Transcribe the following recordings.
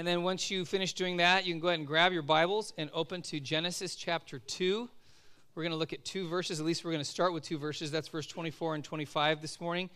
And then once you finish doing that, you can go ahead and grab your Bibles and open to Genesis chapter 2. We're going to look at two verses. At least we're going to start with two verses. That's verse 24 and 25 this morning.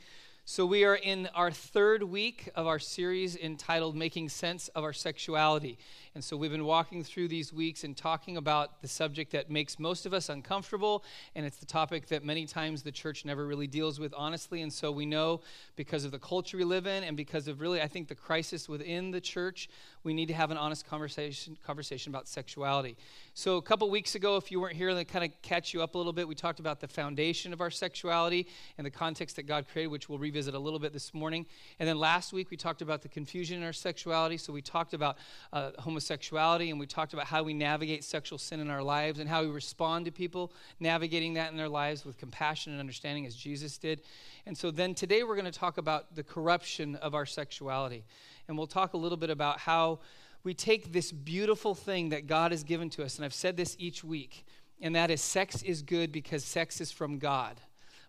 So, we are in our third week of our series entitled Making Sense of Our Sexuality. And so, we've been walking through these weeks and talking about the subject that makes most of us uncomfortable. And it's the topic that many times the church never really deals with, honestly. And so, we know because of the culture we live in and because of really, I think, the crisis within the church, we need to have an honest conversation, conversation about sexuality. So, a couple weeks ago, if you weren't here, to kind of catch you up a little bit, we talked about the foundation of our sexuality and the context that God created, which we'll revisit a little bit this morning. And then last week, we talked about the confusion in our sexuality. So, we talked about uh, homosexuality and we talked about how we navigate sexual sin in our lives and how we respond to people navigating that in their lives with compassion and understanding as Jesus did. And so, then today, we're going to talk about the corruption of our sexuality and we'll talk a little bit about how we take this beautiful thing that God has given to us, and I've said this each week, and that is sex is good because sex is from God.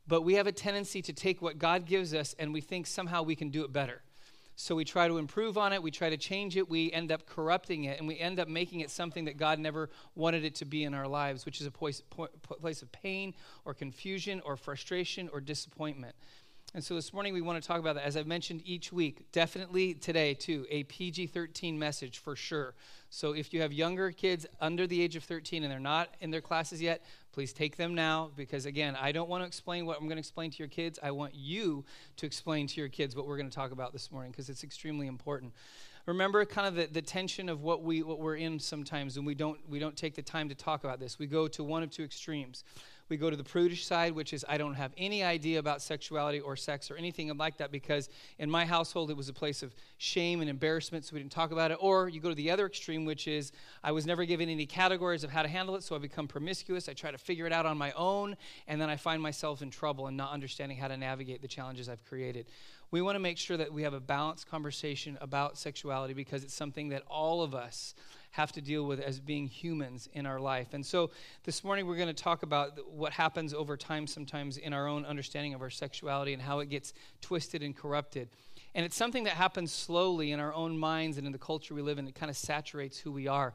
But we have a tendency to take what God gives us and we think somehow we can do it better. So we try to improve on it, we try to change it, we end up corrupting it, and we end up making it something that God never wanted it to be in our lives, which is a place, place of pain or confusion or frustration or disappointment. And so this morning we want to talk about that. As I've mentioned each week, definitely today too, a PG 13 message for sure. So if you have younger kids under the age of 13 and they're not in their classes yet, please take them now because again, I don't want to explain what I'm going to explain to your kids. I want you to explain to your kids what we're going to talk about this morning because it's extremely important remember kind of the, the tension of what we what we're in sometimes and we don't we don't take the time to talk about this we go to one of two extremes we go to the prudish side, which is I don't have any idea about sexuality or sex or anything like that because in my household it was a place of shame and embarrassment, so we didn't talk about it. Or you go to the other extreme, which is I was never given any categories of how to handle it, so I become promiscuous. I try to figure it out on my own, and then I find myself in trouble and not understanding how to navigate the challenges I've created. We want to make sure that we have a balanced conversation about sexuality because it's something that all of us have to deal with as being humans in our life. And so this morning we're going to talk about what happens over time sometimes in our own understanding of our sexuality and how it gets twisted and corrupted. And it's something that happens slowly in our own minds and in the culture we live in. It kind of saturates who we are.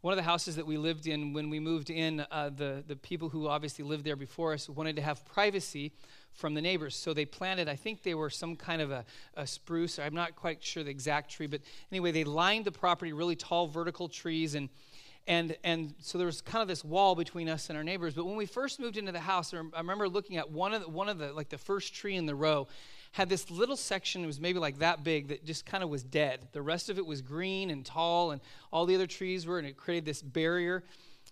One of the houses that we lived in when we moved in, uh, the, the people who obviously lived there before us wanted to have privacy from the neighbors. So they planted, I think they were some kind of a, a spruce. I'm not quite sure the exact tree, but anyway, they lined the property, really tall vertical trees, and and and so there was kind of this wall between us and our neighbors. But when we first moved into the house, I remember looking at one of the, one of the like the first tree in the row had this little section. It was maybe like that big that just kind of was dead. The rest of it was green and tall, and all the other trees were, and it created this barrier.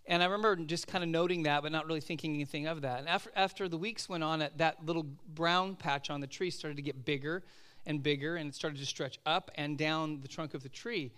And I remember just kind of noting that, but not really thinking anything of that. And after, after the weeks went on, that little brown patch on the tree started to get bigger and bigger, and it started to stretch up and down the trunk of the tree.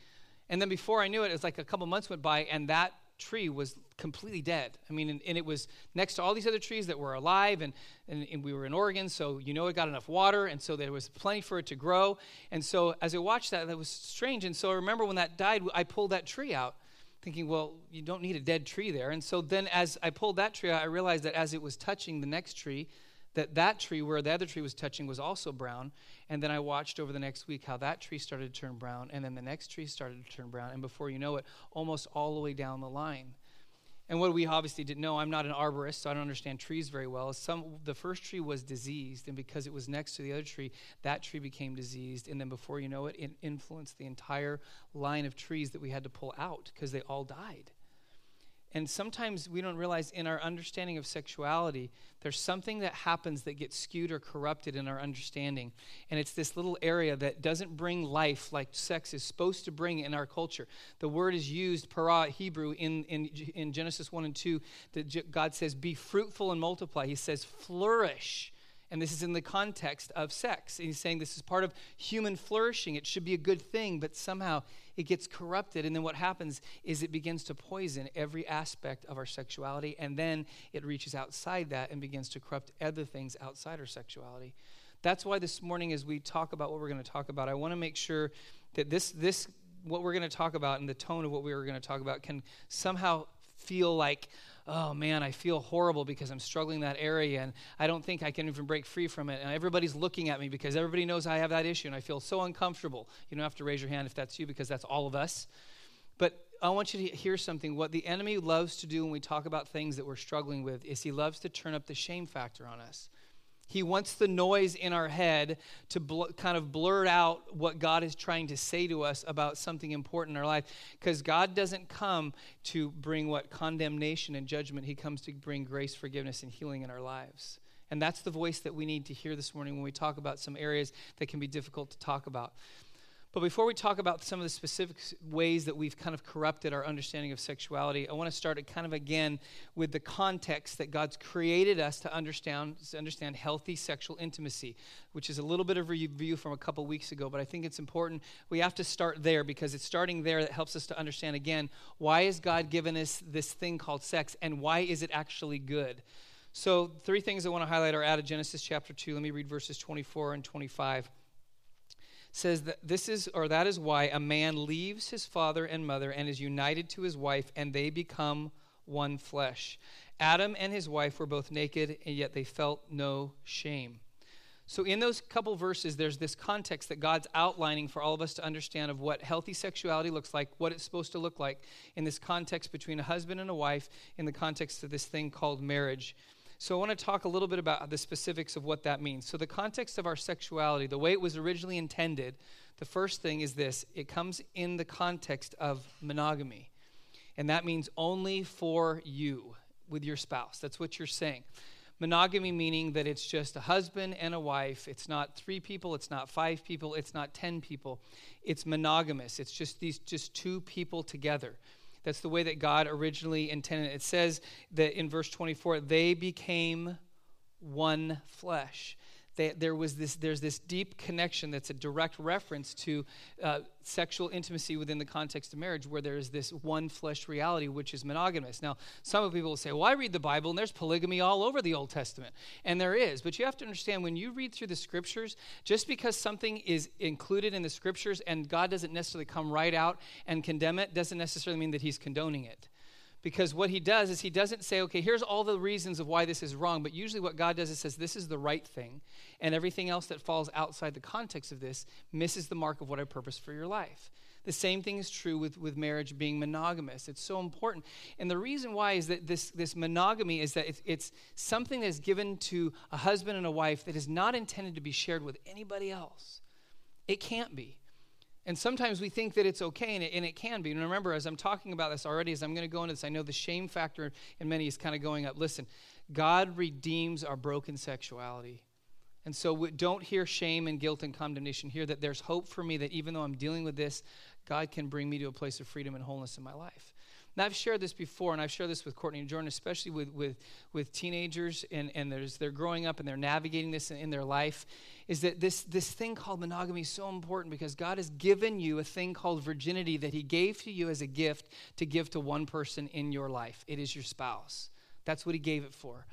And then before I knew it, it was like a couple months went by, and that tree was completely dead. I mean, and, and, it was next to all these other trees that were alive, and, and, and, we were in Oregon, so you know it got enough water, and so there was plenty for it to grow. And so as I watched that, that was strange. And so I remember when that died, I pulled that tree out thinking, well, you don't need a dead tree there. And so then as I pulled that tree out, I realized that as it was touching the next tree, that that tree where the other tree was touching was also brown. And then I watched over the next week how that tree started to turn brown, and then the next tree started to turn brown. And before you know it, almost all the way down the line. And what we obviously didn't know, I'm not an arborist, so I don't understand trees very well. Some the first tree was diseased, and because it was next to the other tree, that tree became diseased. And then before you know it, it influenced the entire line of trees that we had to pull out because they all died. And sometimes we don't realize in our understanding of sexuality, there's something that happens that gets skewed or corrupted in our understanding. And it's this little area that doesn't bring life like sex is supposed to bring in our culture. The word is used, para Hebrew, in, in, in Genesis 1 and 2, that God says, Be fruitful and multiply. He says, Flourish. And this is in the context of sex. And he's saying this is part of human flourishing. It should be a good thing, but somehow it gets corrupted. And then what happens is it begins to poison every aspect of our sexuality. And then it reaches outside that and begins to corrupt other things outside our sexuality. That's why this morning, as we talk about what we're going to talk about, I want to make sure that this, this, what we're going to talk about and the tone of what we are going to talk about can somehow feel like oh man, I feel horrible because I'm struggling that area and I don't think I can even break free from it. And everybody's looking at me because everybody knows I have that issue and I feel so uncomfortable. You don't have to raise your hand if that's you because that's all of us. But I want you to hear something. What the enemy loves to do when we talk about things that we're struggling with is he loves to turn up the shame factor on us. He wants the noise in our head to bl- kind of blurt out what God is trying to say to us about something important in our life. Because God doesn't come to bring what condemnation and judgment, He comes to bring grace, forgiveness, and healing in our lives. And that's the voice that we need to hear this morning when we talk about some areas that can be difficult to talk about. But before we talk about some of the specific ways that we've kind of corrupted our understanding of sexuality, I want to start it kind of again with the context that God's created us to understand, to understand healthy sexual intimacy, which is a little bit of review from a couple weeks ago, but I think it's important. We have to start there because it's starting there that helps us to understand again why has God given us this thing called sex and why is it actually good? So, three things I want to highlight are out of Genesis chapter 2. Let me read verses 24 and 25 says that this is or that is why a man leaves his father and mother and is united to his wife and they become one flesh. Adam and his wife were both naked and yet they felt no shame. So in those couple verses there's this context that God's outlining for all of us to understand of what healthy sexuality looks like, what it's supposed to look like in this context between a husband and a wife in the context of this thing called marriage. So, I want to talk a little bit about the specifics of what that means. So, the context of our sexuality, the way it was originally intended, the first thing is this it comes in the context of monogamy. And that means only for you with your spouse. That's what you're saying. Monogamy meaning that it's just a husband and a wife. It's not three people, it's not five people, it's not 10 people. It's monogamous. It's just these just two people together. That's the way that God originally intended. It says that in verse 24, they became one flesh there was this, there's this deep connection that's a direct reference to uh, sexual intimacy within the context of marriage, where there's this one flesh reality, which is monogamous. Now, some people will say, well, I read the Bible and there's polygamy all over the Old Testament. And there is. But you have to understand when you read through the scriptures, just because something is included in the scriptures and God doesn't necessarily come right out and condemn it, doesn't necessarily mean that he's condoning it because what he does is he doesn't say, okay, here's all the reasons of why this is wrong, but usually what God does is says, this is the right thing, and everything else that falls outside the context of this misses the mark of what I purpose for your life. The same thing is true with, with marriage being monogamous. It's so important. And the reason why is that this, this monogamy is that it's, it's something that is given to a husband and a wife that is not intended to be shared with anybody else. It can't be. And sometimes we think that it's okay, and it, and it can be. And remember, as I'm talking about this already, as I'm going to go into this, I know the shame factor in many is kind of going up. Listen, God redeems our broken sexuality. And so we don't hear shame and guilt and condemnation. Hear that there's hope for me that even though I'm dealing with this, God can bring me to a place of freedom and wholeness in my life. And I've shared this before, and I've shared this with Courtney and Jordan, especially with, with, with teenagers, and, and there's, they're growing up and they're navigating this in, in their life, is that this, this thing called monogamy is so important because God has given you a thing called virginity that He gave to you as a gift to give to one person in your life. It is your spouse. That's what He gave it for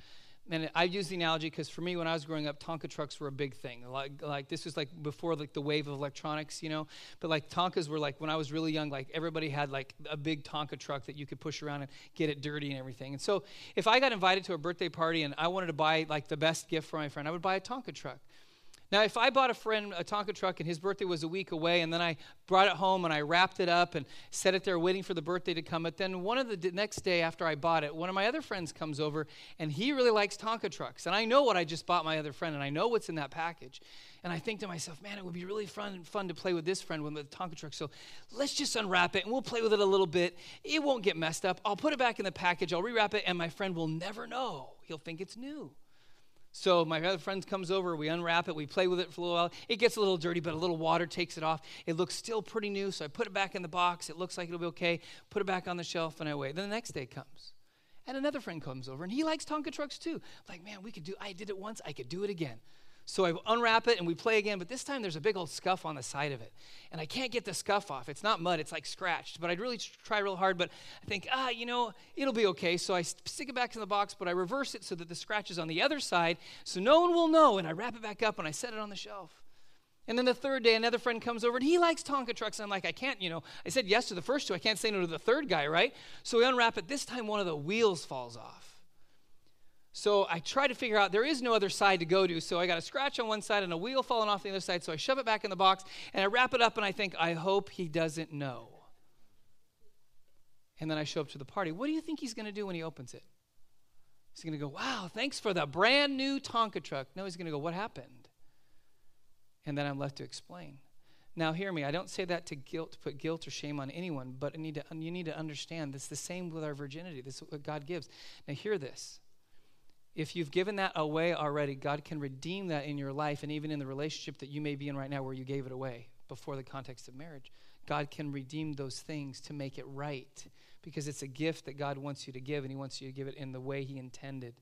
and I use the analogy because for me, when I was growing up, Tonka trucks were a big thing. Like, like this was like before like the wave of electronics, you know. But like Tonkas were like when I was really young, like everybody had like a big Tonka truck that you could push around and get it dirty and everything. And so if I got invited to a birthday party and I wanted to buy like the best gift for my friend, I would buy a Tonka truck. Now, if I bought a friend a Tonka truck and his birthday was a week away, and then I brought it home and I wrapped it up and set it there waiting for the birthday to come, but then one of the next day after I bought it, one of my other friends comes over and he really likes Tonka trucks. And I know what I just bought my other friend, and I know what's in that package. And I think to myself, man, it would be really fun, fun to play with this friend with the Tonka truck. So let's just unwrap it and we'll play with it a little bit. It won't get messed up. I'll put it back in the package, I'll rewrap it, and my friend will never know. He'll think it's new. So my other friend comes over, we unwrap it, we play with it for a little while. It gets a little dirty, but a little water takes it off. It looks still pretty new, so I put it back in the box. It looks like it'll be okay. Put it back on the shelf, and I wait. Then the next day comes, and another friend comes over, and he likes Tonka trucks too. Like, man, we could do. I did it once. I could do it again. So I unwrap it and we play again, but this time there's a big old scuff on the side of it. And I can't get the scuff off. It's not mud, it's like scratched. But I'd really try real hard, but I think, ah, you know, it'll be okay. So I stick it back in the box, but I reverse it so that the scratch is on the other side so no one will know. And I wrap it back up and I set it on the shelf. And then the third day, another friend comes over and he likes Tonka trucks. And I'm like, I can't, you know, I said yes to the first two. I can't say no to the third guy, right? So we unwrap it. This time, one of the wheels falls off. So I try to figure out there is no other side to go to. So I got a scratch on one side and a wheel falling off the other side. So I shove it back in the box and I wrap it up and I think, I hope he doesn't know. And then I show up to the party. What do you think he's going to do when he opens it? He's going to go, Wow, thanks for the brand new Tonka truck. No, he's going to go, What happened? and then I'm left to explain. Now, hear me. I don't say that to guilt, put guilt or shame on anyone, but I need to, you need to understand it's the same with our virginity. This is what God gives. Now, hear this. If you've given that away already, God can redeem that in your life and even in the relationship that you may be in right now where you gave it away before the context of marriage. God can redeem those things to make it right because it's a gift that God wants you to give and He wants you to give it in the way He intended.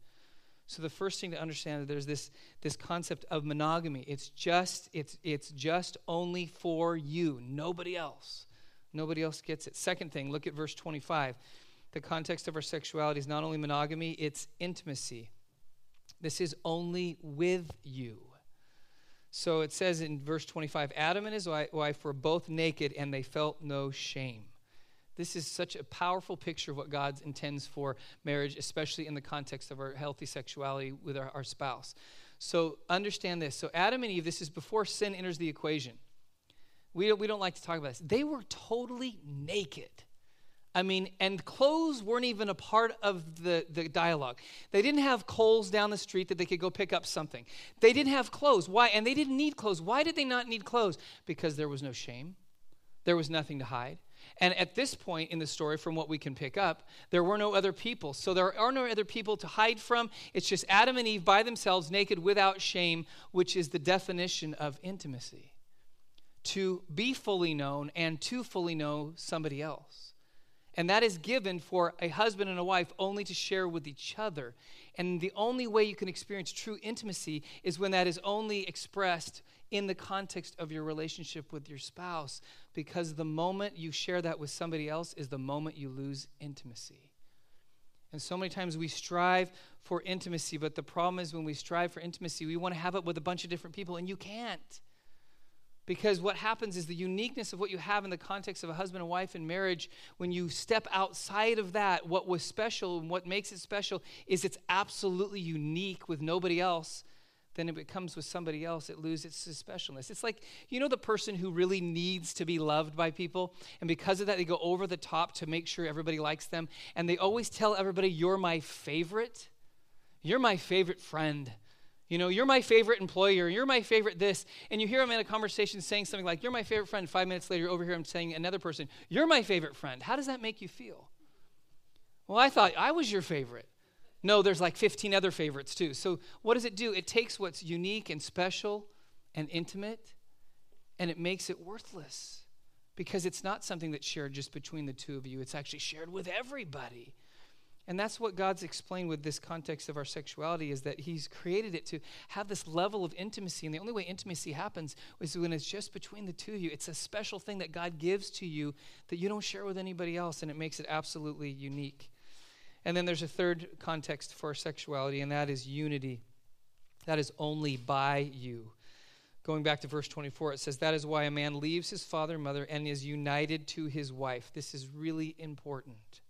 So the first thing to understand is there's this, this concept of monogamy. It's just, it's, it's just only for you, nobody else. Nobody else gets it. Second thing, look at verse 25. The context of our sexuality is not only monogamy, it's intimacy. This is only with you. So it says in verse 25 Adam and his wife were both naked and they felt no shame. This is such a powerful picture of what God intends for marriage, especially in the context of our healthy sexuality with our, our spouse. So understand this. So, Adam and Eve, this is before sin enters the equation. We don't, we don't like to talk about this. They were totally naked. I mean, and clothes weren't even a part of the, the dialogue. They didn't have Kohl's down the street that they could go pick up something. They didn't have clothes. Why? And they didn't need clothes. Why did they not need clothes? Because there was no shame, there was nothing to hide. And at this point in the story, from what we can pick up, there were no other people. So there are no other people to hide from. It's just Adam and Eve by themselves, naked without shame, which is the definition of intimacy to be fully known and to fully know somebody else. And that is given for a husband and a wife only to share with each other. And the only way you can experience true intimacy is when that is only expressed in the context of your relationship with your spouse because the moment you share that with somebody else is the moment you lose intimacy. And so many times we strive for intimacy, but the problem is when we strive for intimacy, we want to have it with a bunch of different people, and you can't. Because what happens is the uniqueness of what you have in the context of a husband and wife in marriage, when you step outside of that, what was special and what makes it special is it's absolutely unique with nobody else then it comes with somebody else, it loses its specialness. It's like, you know, the person who really needs to be loved by people, and because of that, they go over the top to make sure everybody likes them, and they always tell everybody, You're my favorite. You're my favorite friend. You know, you're my favorite employer. You're my favorite this. And you hear them in a conversation saying something like, You're my favorite friend. Five minutes later, over here, I'm saying another person, You're my favorite friend. How does that make you feel? Well, I thought I was your favorite. No, there's like 15 other favorites too. So, what does it do? It takes what's unique and special and intimate and it makes it worthless because it's not something that's shared just between the two of you, it's actually shared with everybody. And that's what God's explained with this context of our sexuality is that He's created it to have this level of intimacy. And the only way intimacy happens is when it's just between the two of you. It's a special thing that God gives to you that you don't share with anybody else, and it makes it absolutely unique. And then there's a third context for sexuality, and that is unity. That is only by you. Going back to verse 24, it says, That is why a man leaves his father and mother and is united to his wife. This is really important.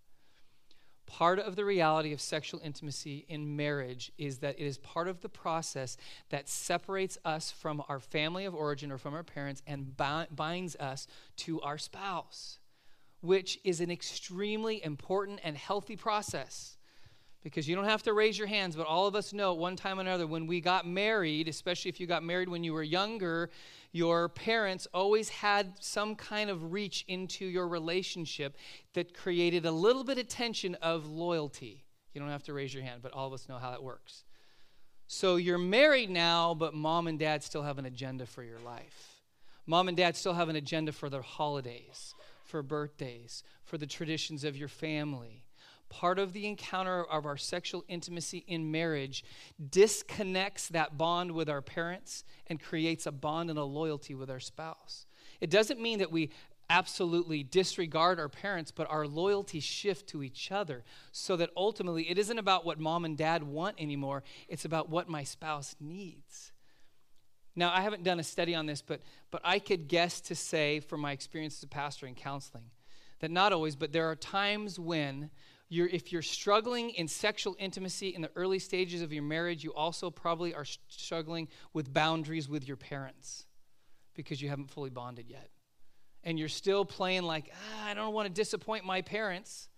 Part of the reality of sexual intimacy in marriage is that it is part of the process that separates us from our family of origin or from our parents and binds us to our spouse which is an extremely important and healthy process. Because you don't have to raise your hands, but all of us know at one time or another when we got married, especially if you got married when you were younger, your parents always had some kind of reach into your relationship that created a little bit of tension of loyalty. You don't have to raise your hand, but all of us know how that works. So you're married now, but mom and dad still have an agenda for your life. Mom and dad still have an agenda for their holidays for birthdays, for the traditions of your family. Part of the encounter of our sexual intimacy in marriage disconnects that bond with our parents and creates a bond and a loyalty with our spouse. It doesn't mean that we absolutely disregard our parents, but our loyalty shift to each other so that ultimately it isn't about what mom and dad want anymore, it's about what my spouse needs. Now, I haven't done a study on this, but, but I could guess to say from my experience as a pastor in counseling that not always, but there are times when you're, if you're struggling in sexual intimacy in the early stages of your marriage, you also probably are struggling with boundaries with your parents because you haven't fully bonded yet. And you're still playing like, ah, I don't want to disappoint my parents.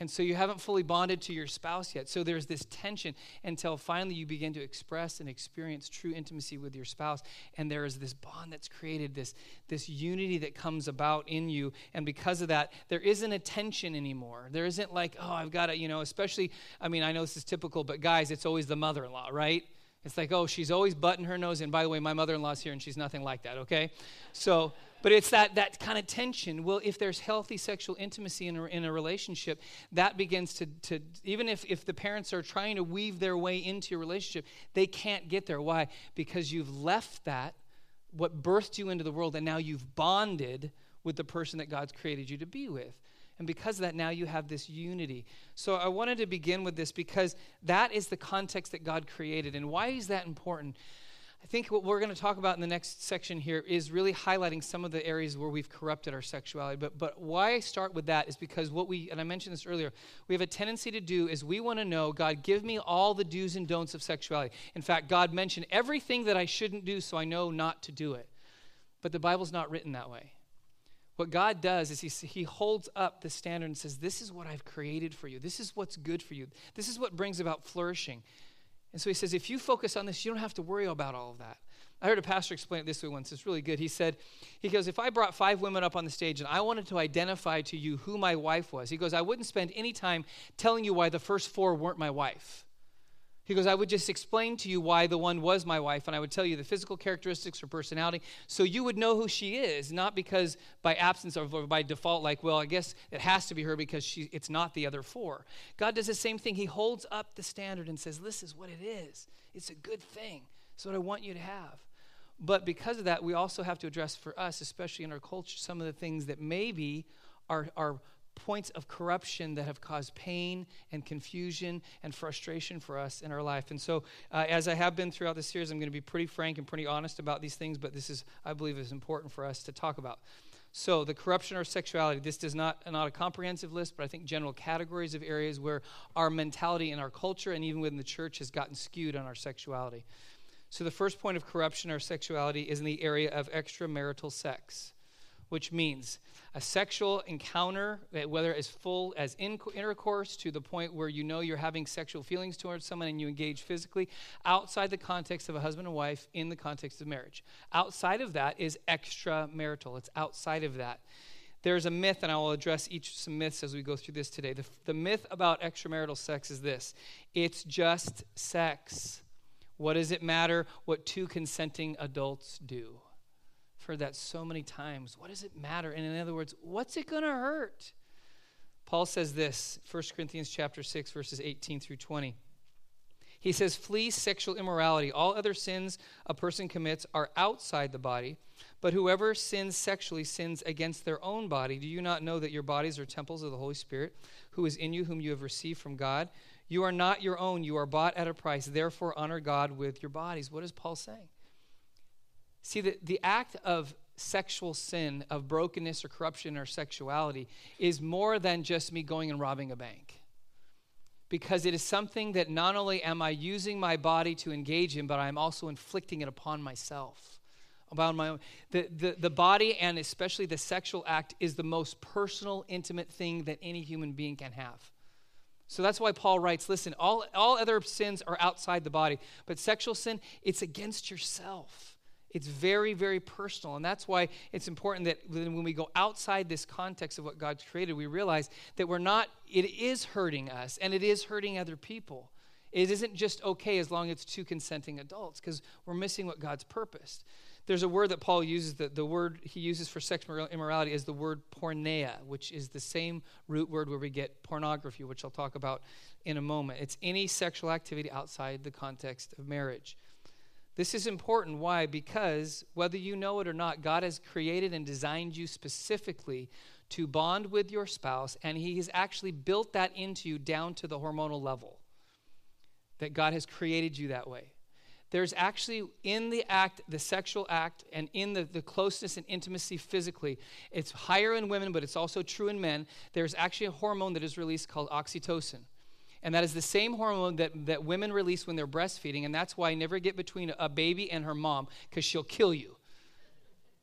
And so you haven't fully bonded to your spouse yet. So there's this tension until finally you begin to express and experience true intimacy with your spouse. And there is this bond that's created, this, this unity that comes about in you. And because of that, there isn't a tension anymore. There isn't like, oh, I've got to, you know, especially, I mean, I know this is typical, but guys, it's always the mother in law, right? It's like, oh, she's always butting her nose. And by the way, my mother in law's here and she's nothing like that, okay? So, but it's that, that kind of tension. Well, if there's healthy sexual intimacy in a, in a relationship, that begins to, to even if, if the parents are trying to weave their way into your relationship, they can't get there. Why? Because you've left that, what birthed you into the world, and now you've bonded with the person that God's created you to be with. And because of that, now you have this unity. So I wanted to begin with this because that is the context that God created. And why is that important? I think what we're going to talk about in the next section here is really highlighting some of the areas where we've corrupted our sexuality. But, but why I start with that is because what we, and I mentioned this earlier, we have a tendency to do is we want to know, God, give me all the do's and don'ts of sexuality. In fact, God mentioned everything that I shouldn't do so I know not to do it. But the Bible's not written that way. What God does is he, he holds up the standard and says, This is what I've created for you. This is what's good for you. This is what brings about flourishing. And so he says, if you focus on this, you don't have to worry about all of that. I heard a pastor explain it this way once. It's really good. He said, he goes, if I brought five women up on the stage and I wanted to identify to you who my wife was, he goes, I wouldn't spend any time telling you why the first four weren't my wife. He goes, I would just explain to you why the one was my wife, and I would tell you the physical characteristics, her personality, so you would know who she is, not because by absence or by default, like, well, I guess it has to be her because she, it's not the other four. God does the same thing. He holds up the standard and says, This is what it is. It's a good thing. It's what I want you to have. But because of that, we also have to address for us, especially in our culture, some of the things that maybe are, are points of corruption that have caused pain and confusion and frustration for us in our life. And so, uh, as I have been throughout this series, I'm going to be pretty frank and pretty honest about these things, but this is, I believe, is important for us to talk about. So, the corruption or sexuality, this does not, not a comprehensive list, but I think general categories of areas where our mentality in our culture and even within the church has gotten skewed on our sexuality. So, the first point of corruption or sexuality is in the area of extramarital sex which means a sexual encounter, whether as full as intercourse to the point where you know you're having sexual feelings towards someone and you engage physically, outside the context of a husband and wife in the context of marriage. Outside of that is extramarital, it's outside of that. There's a myth, and I will address each some myths as we go through this today. The, the myth about extramarital sex is this it's just sex. What does it matter what two consenting adults do? Heard that so many times. What does it matter? And in other words, what's it going to hurt? Paul says this, 1 Corinthians chapter 6 verses 18 through 20. He says, "Flee sexual immorality. All other sins a person commits are outside the body, but whoever sins sexually sins against their own body. Do you not know that your bodies are temples of the Holy Spirit, who is in you, whom you have received from God? You are not your own, you are bought at a price. Therefore honor God with your bodies." What is Paul saying? See, the, the act of sexual sin, of brokenness or corruption or sexuality, is more than just me going and robbing a bank. Because it is something that not only am I using my body to engage in, but I'm also inflicting it upon myself. About my own. The, the, the body, and especially the sexual act, is the most personal, intimate thing that any human being can have. So that's why Paul writes listen, all, all other sins are outside the body, but sexual sin, it's against yourself. It's very, very personal. And that's why it's important that when we go outside this context of what God's created, we realize that we're not, it is hurting us and it is hurting other people. It isn't just okay as long as it's two consenting adults because we're missing what God's purposed. There's a word that Paul uses, that the word he uses for sexual immorality is the word porneia, which is the same root word where we get pornography, which I'll talk about in a moment. It's any sexual activity outside the context of marriage. This is important. Why? Because whether you know it or not, God has created and designed you specifically to bond with your spouse, and He has actually built that into you down to the hormonal level. That God has created you that way. there's actually in the act, the sexual act, and in the, the closeness and intimacy physically, it's higher in women, but it's also true in men. There's actually a hormone that is released called oxytocin. And that is the same hormone that, that women release when they're breastfeeding. And that's why I never get between a baby and her mom, because she'll kill you.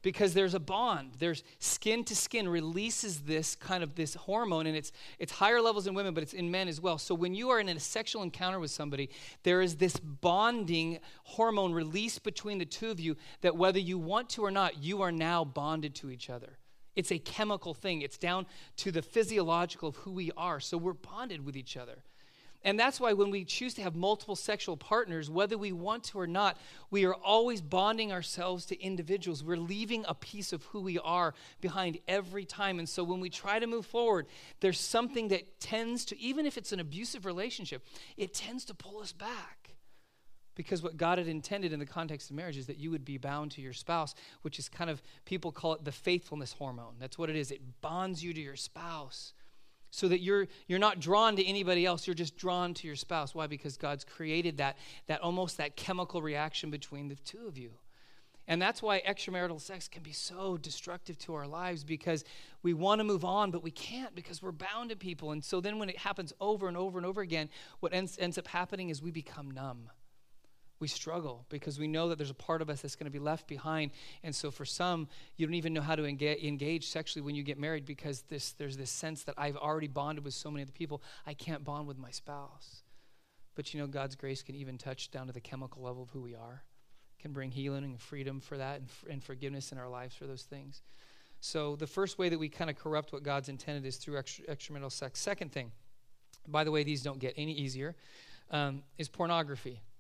Because there's a bond. There's skin to skin releases this kind of this hormone and it's it's higher levels in women but it's in men as well. So when you are in a sexual encounter with somebody there is this bonding hormone released between the two of you that whether you want to or not you are now bonded to each other. It's a chemical thing. It's down to the physiological of who we are. So we're bonded with each other and that's why when we choose to have multiple sexual partners, whether we want to or not, we are always bonding ourselves to individuals. We're leaving a piece of who we are behind every time. And so when we try to move forward, there's something that tends to, even if it's an abusive relationship, it tends to pull us back. Because what God had intended in the context of marriage is that you would be bound to your spouse, which is kind of, people call it the faithfulness hormone. That's what it is. It bonds you to your spouse so that you're you're not drawn to anybody else you're just drawn to your spouse. Why? Because god's created that that almost that chemical reaction between the two of you. And that's why extramarital sex can be so destructive to our lives because we want to move on but we can't because we're bound to people. And so then when it happens over and over and over again what ends, ends up happening is we become numb we struggle because we know that there's a part of us that's going to be left behind. And so for some, you don't even know how to engage, engage sexually when you get married because this, there's this sense that I've already bonded with so many other people, I can't bond with my spouse. But you know, God's grace can even touch down to the chemical level of who we are, can bring healing and freedom for that and, and forgiveness in our lives for those things. So the first way that we kind of corrupt what God's intended is through extra, extramarital sex. Second thing, by the way, these don't get any easier, um, is pornography.